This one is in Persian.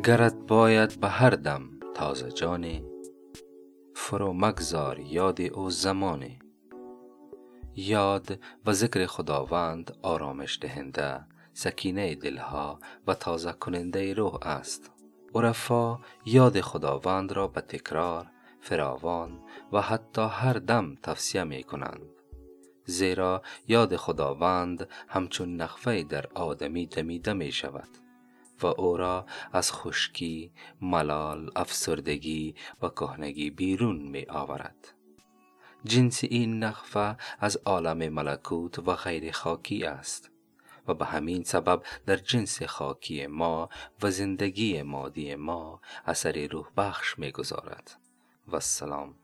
گرت باید به هر دم تازه جانی. فرو مگذار یاد او زمانی. یاد و ذکر خداوند آرامش دهنده سکینه دلها و تازه کننده روح است. عرفا یاد خداوند را به تکرار فراوان و حتی هر دم توصیه می کنند. زیرا یاد خداوند همچون نخفه در آدمی دمیده می شود. و او را از خشکی، ملال، افسردگی و کهنگی بیرون می آورد. جنس این نخفه از عالم ملکوت و غیر خاکی است و به همین سبب در جنس خاکی ما و زندگی مادی ما اثر روح بخش می گذارد و السلام